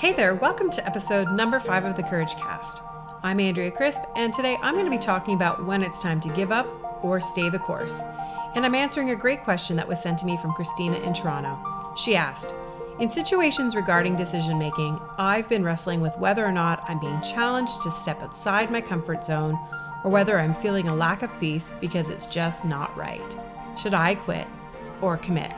Hey there, welcome to episode number five of the Courage Cast. I'm Andrea Crisp, and today I'm going to be talking about when it's time to give up or stay the course. And I'm answering a great question that was sent to me from Christina in Toronto. She asked, in situations regarding decision making, I've been wrestling with whether or not I'm being challenged to step outside my comfort zone or whether I'm feeling a lack of peace because it's just not right. Should I quit or commit?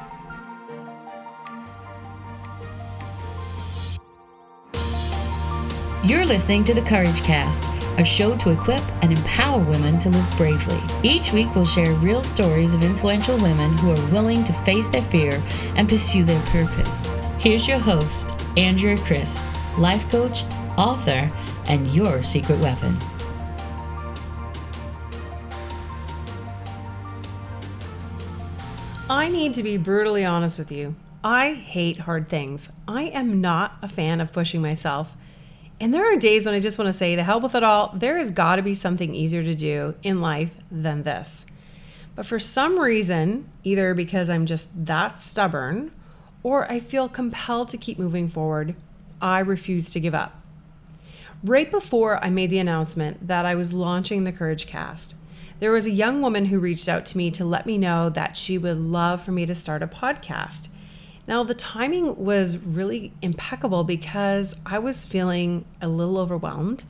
You're listening to the Courage Cast, a show to equip and empower women to live bravely. Each week, we'll share real stories of influential women who are willing to face their fear and pursue their purpose. Here's your host, Andrea Crisp, life coach, author, and your secret weapon. I need to be brutally honest with you. I hate hard things. I am not a fan of pushing myself. And there are days when I just want to say, the hell with it all, there has got to be something easier to do in life than this. But for some reason, either because I'm just that stubborn or I feel compelled to keep moving forward, I refuse to give up. Right before I made the announcement that I was launching the Courage Cast, there was a young woman who reached out to me to let me know that she would love for me to start a podcast. Now, the timing was really impeccable because I was feeling a little overwhelmed.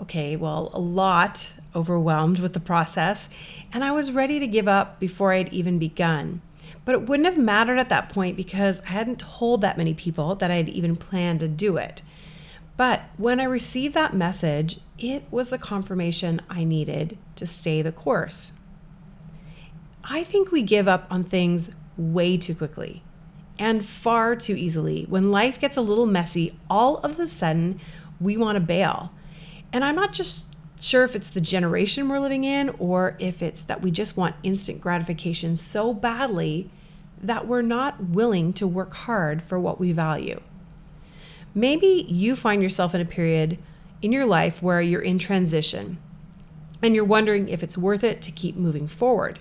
Okay, well, a lot overwhelmed with the process, and I was ready to give up before I'd even begun. But it wouldn't have mattered at that point because I hadn't told that many people that I'd even planned to do it. But when I received that message, it was the confirmation I needed to stay the course. I think we give up on things way too quickly and far too easily. When life gets a little messy, all of a sudden we want to bail. And I'm not just sure if it's the generation we're living in or if it's that we just want instant gratification so badly that we're not willing to work hard for what we value. Maybe you find yourself in a period in your life where you're in transition and you're wondering if it's worth it to keep moving forward.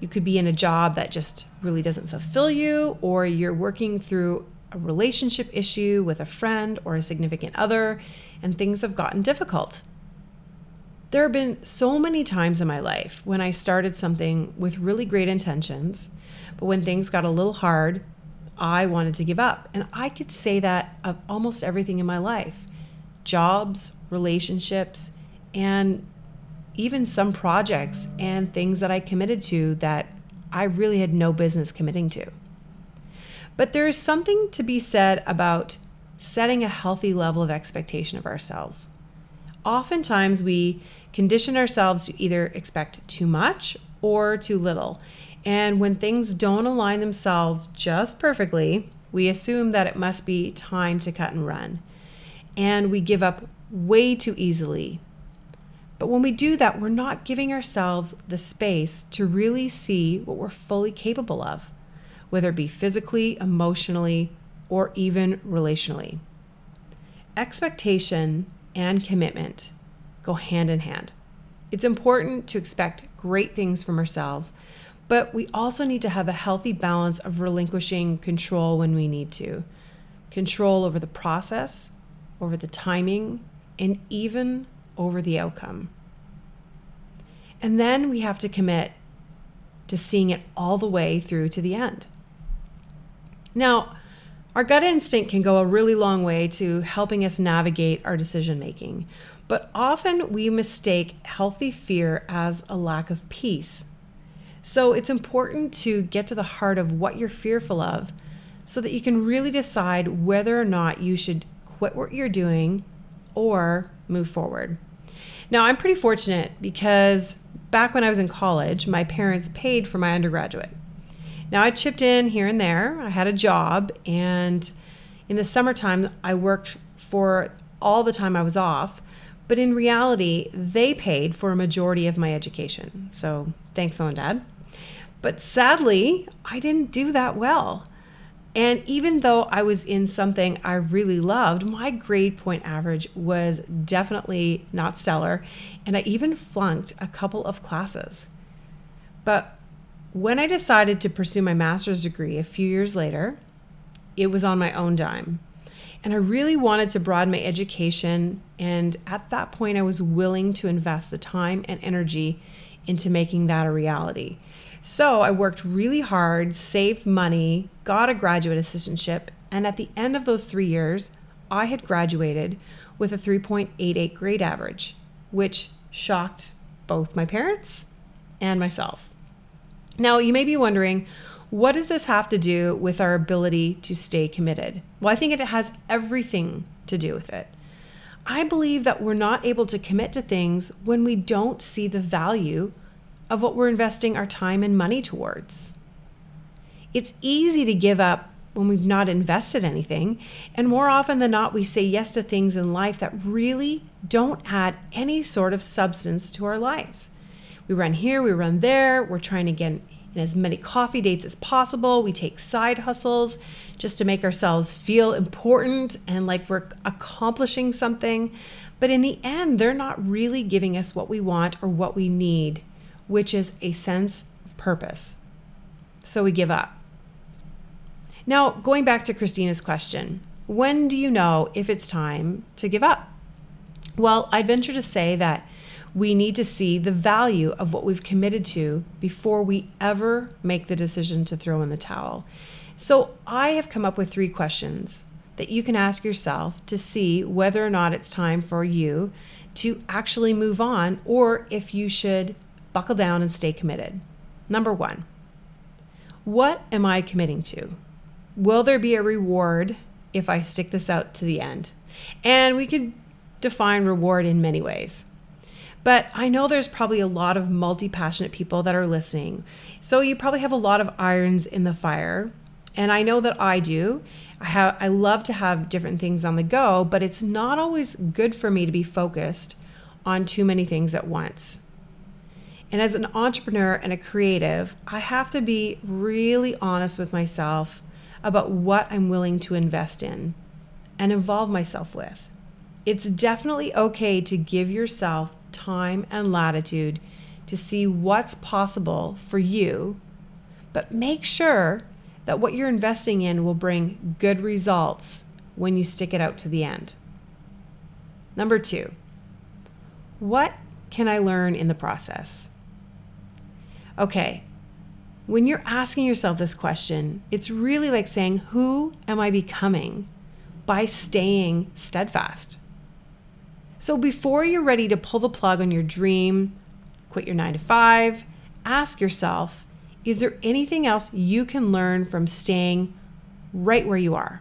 You could be in a job that just really doesn't fulfill you, or you're working through a relationship issue with a friend or a significant other, and things have gotten difficult. There have been so many times in my life when I started something with really great intentions, but when things got a little hard, I wanted to give up. And I could say that of almost everything in my life jobs, relationships, and even some projects and things that I committed to that I really had no business committing to. But there is something to be said about setting a healthy level of expectation of ourselves. Oftentimes, we condition ourselves to either expect too much or too little. And when things don't align themselves just perfectly, we assume that it must be time to cut and run. And we give up way too easily but when we do that, we're not giving ourselves the space to really see what we're fully capable of, whether it be physically, emotionally, or even relationally. Expectation and commitment go hand in hand. It's important to expect great things from ourselves, but we also need to have a healthy balance of relinquishing control when we need to. Control over the process, over the timing, and even over the outcome. And then we have to commit to seeing it all the way through to the end. Now, our gut instinct can go a really long way to helping us navigate our decision making, but often we mistake healthy fear as a lack of peace. So it's important to get to the heart of what you're fearful of so that you can really decide whether or not you should quit what you're doing or move forward. Now, I'm pretty fortunate because back when I was in college, my parents paid for my undergraduate. Now, I chipped in here and there. I had a job, and in the summertime, I worked for all the time I was off. But in reality, they paid for a majority of my education. So thanks, mom and dad. But sadly, I didn't do that well. And even though I was in something I really loved, my grade point average was definitely not stellar. And I even flunked a couple of classes. But when I decided to pursue my master's degree a few years later, it was on my own dime. And I really wanted to broaden my education. And at that point, I was willing to invest the time and energy into making that a reality. So I worked really hard, saved money, got a graduate assistantship, and at the end of those three years, I had graduated with a 3.88 grade average, which shocked both my parents and myself. Now, you may be wondering, what does this have to do with our ability to stay committed? Well, I think it has everything to do with it. I believe that we're not able to commit to things when we don't see the value of what we're investing our time and money towards. It's easy to give up when we've not invested anything, and more often than not, we say yes to things in life that really don't add any sort of substance to our lives. We run here, we run there, we're trying to get in as many coffee dates as possible. We take side hustles just to make ourselves feel important and like we're accomplishing something. But in the end, they're not really giving us what we want or what we need, which is a sense of purpose. So we give up. Now, going back to Christina's question, when do you know if it's time to give up? Well, I'd venture to say that we need to see the value of what we've committed to before we ever make the decision to throw in the towel. So, I have come up with three questions that you can ask yourself to see whether or not it's time for you to actually move on or if you should buckle down and stay committed. Number one, what am I committing to? Will there be a reward if I stick this out to the end? And we could define reward in many ways. But I know there's probably a lot of multi passionate people that are listening. So you probably have a lot of irons in the fire. And I know that I do. I have I love to have different things on the go, but it's not always good for me to be focused on too many things at once. And as an entrepreneur and a creative, I have to be really honest with myself about what I'm willing to invest in and involve myself with. It's definitely okay to give yourself time and latitude to see what's possible for you, but make sure that what you're investing in will bring good results when you stick it out to the end. Number two, what can I learn in the process? Okay, when you're asking yourself this question, it's really like saying, Who am I becoming by staying steadfast? So before you're ready to pull the plug on your dream, quit your nine to five, ask yourself is there anything else you can learn from staying right where you are?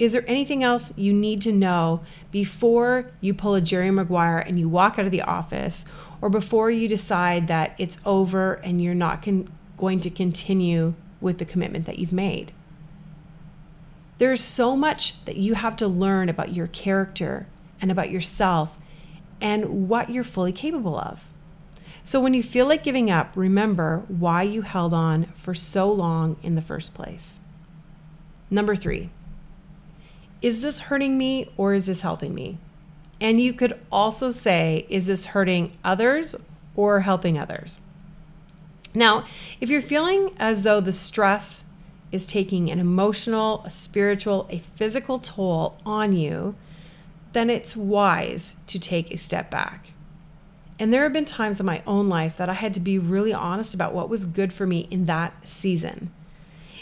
Is there anything else you need to know before you pull a Jerry Maguire and you walk out of the office, or before you decide that it's over and you're not con- going to continue with the commitment that you've made? There's so much that you have to learn about your character and about yourself and what you're fully capable of. So when you feel like giving up, remember why you held on for so long in the first place. Number three, is this hurting me or is this helping me? And you could also say, is this hurting others or helping others? Now, if you're feeling as though the stress is taking an emotional, a spiritual, a physical toll on you, then it's wise to take a step back. And there have been times in my own life that I had to be really honest about what was good for me in that season.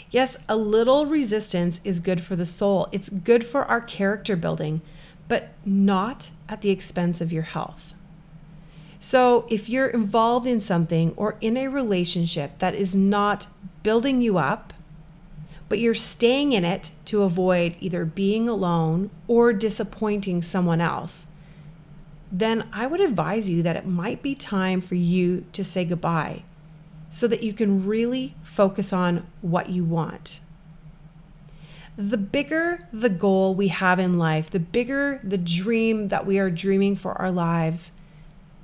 Yes, a little resistance is good for the soul, it's good for our character building, but not at the expense of your health. So, if you're involved in something or in a relationship that is not building you up, but you're staying in it to avoid either being alone or disappointing someone else, then I would advise you that it might be time for you to say goodbye so that you can really focus on what you want. The bigger the goal we have in life, the bigger the dream that we are dreaming for our lives,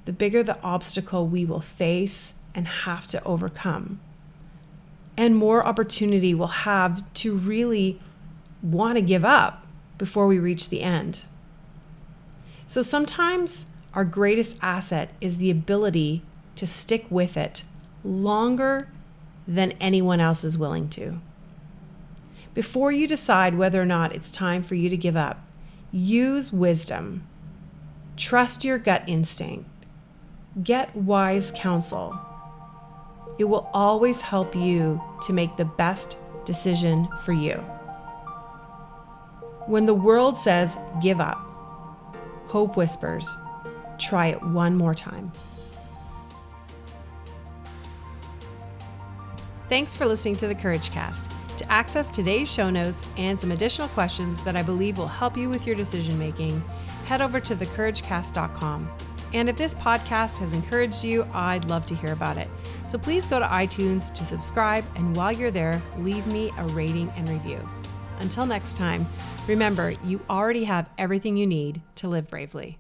the bigger the obstacle we will face and have to overcome and more opportunity we'll have to really want to give up before we reach the end. So sometimes our greatest asset is the ability to stick with it longer than anyone else is willing to. Before you decide whether or not it's time for you to give up, use wisdom. Trust your gut instinct. Get wise counsel. It will always help you to make the best decision for you. When the world says give up, hope whispers, try it one more time. Thanks for listening to the Courage Cast. To access today's show notes and some additional questions that I believe will help you with your decision making, head over to thecouragecast.com. And if this podcast has encouraged you, I'd love to hear about it. So please go to iTunes to subscribe, and while you're there, leave me a rating and review. Until next time, remember you already have everything you need to live bravely.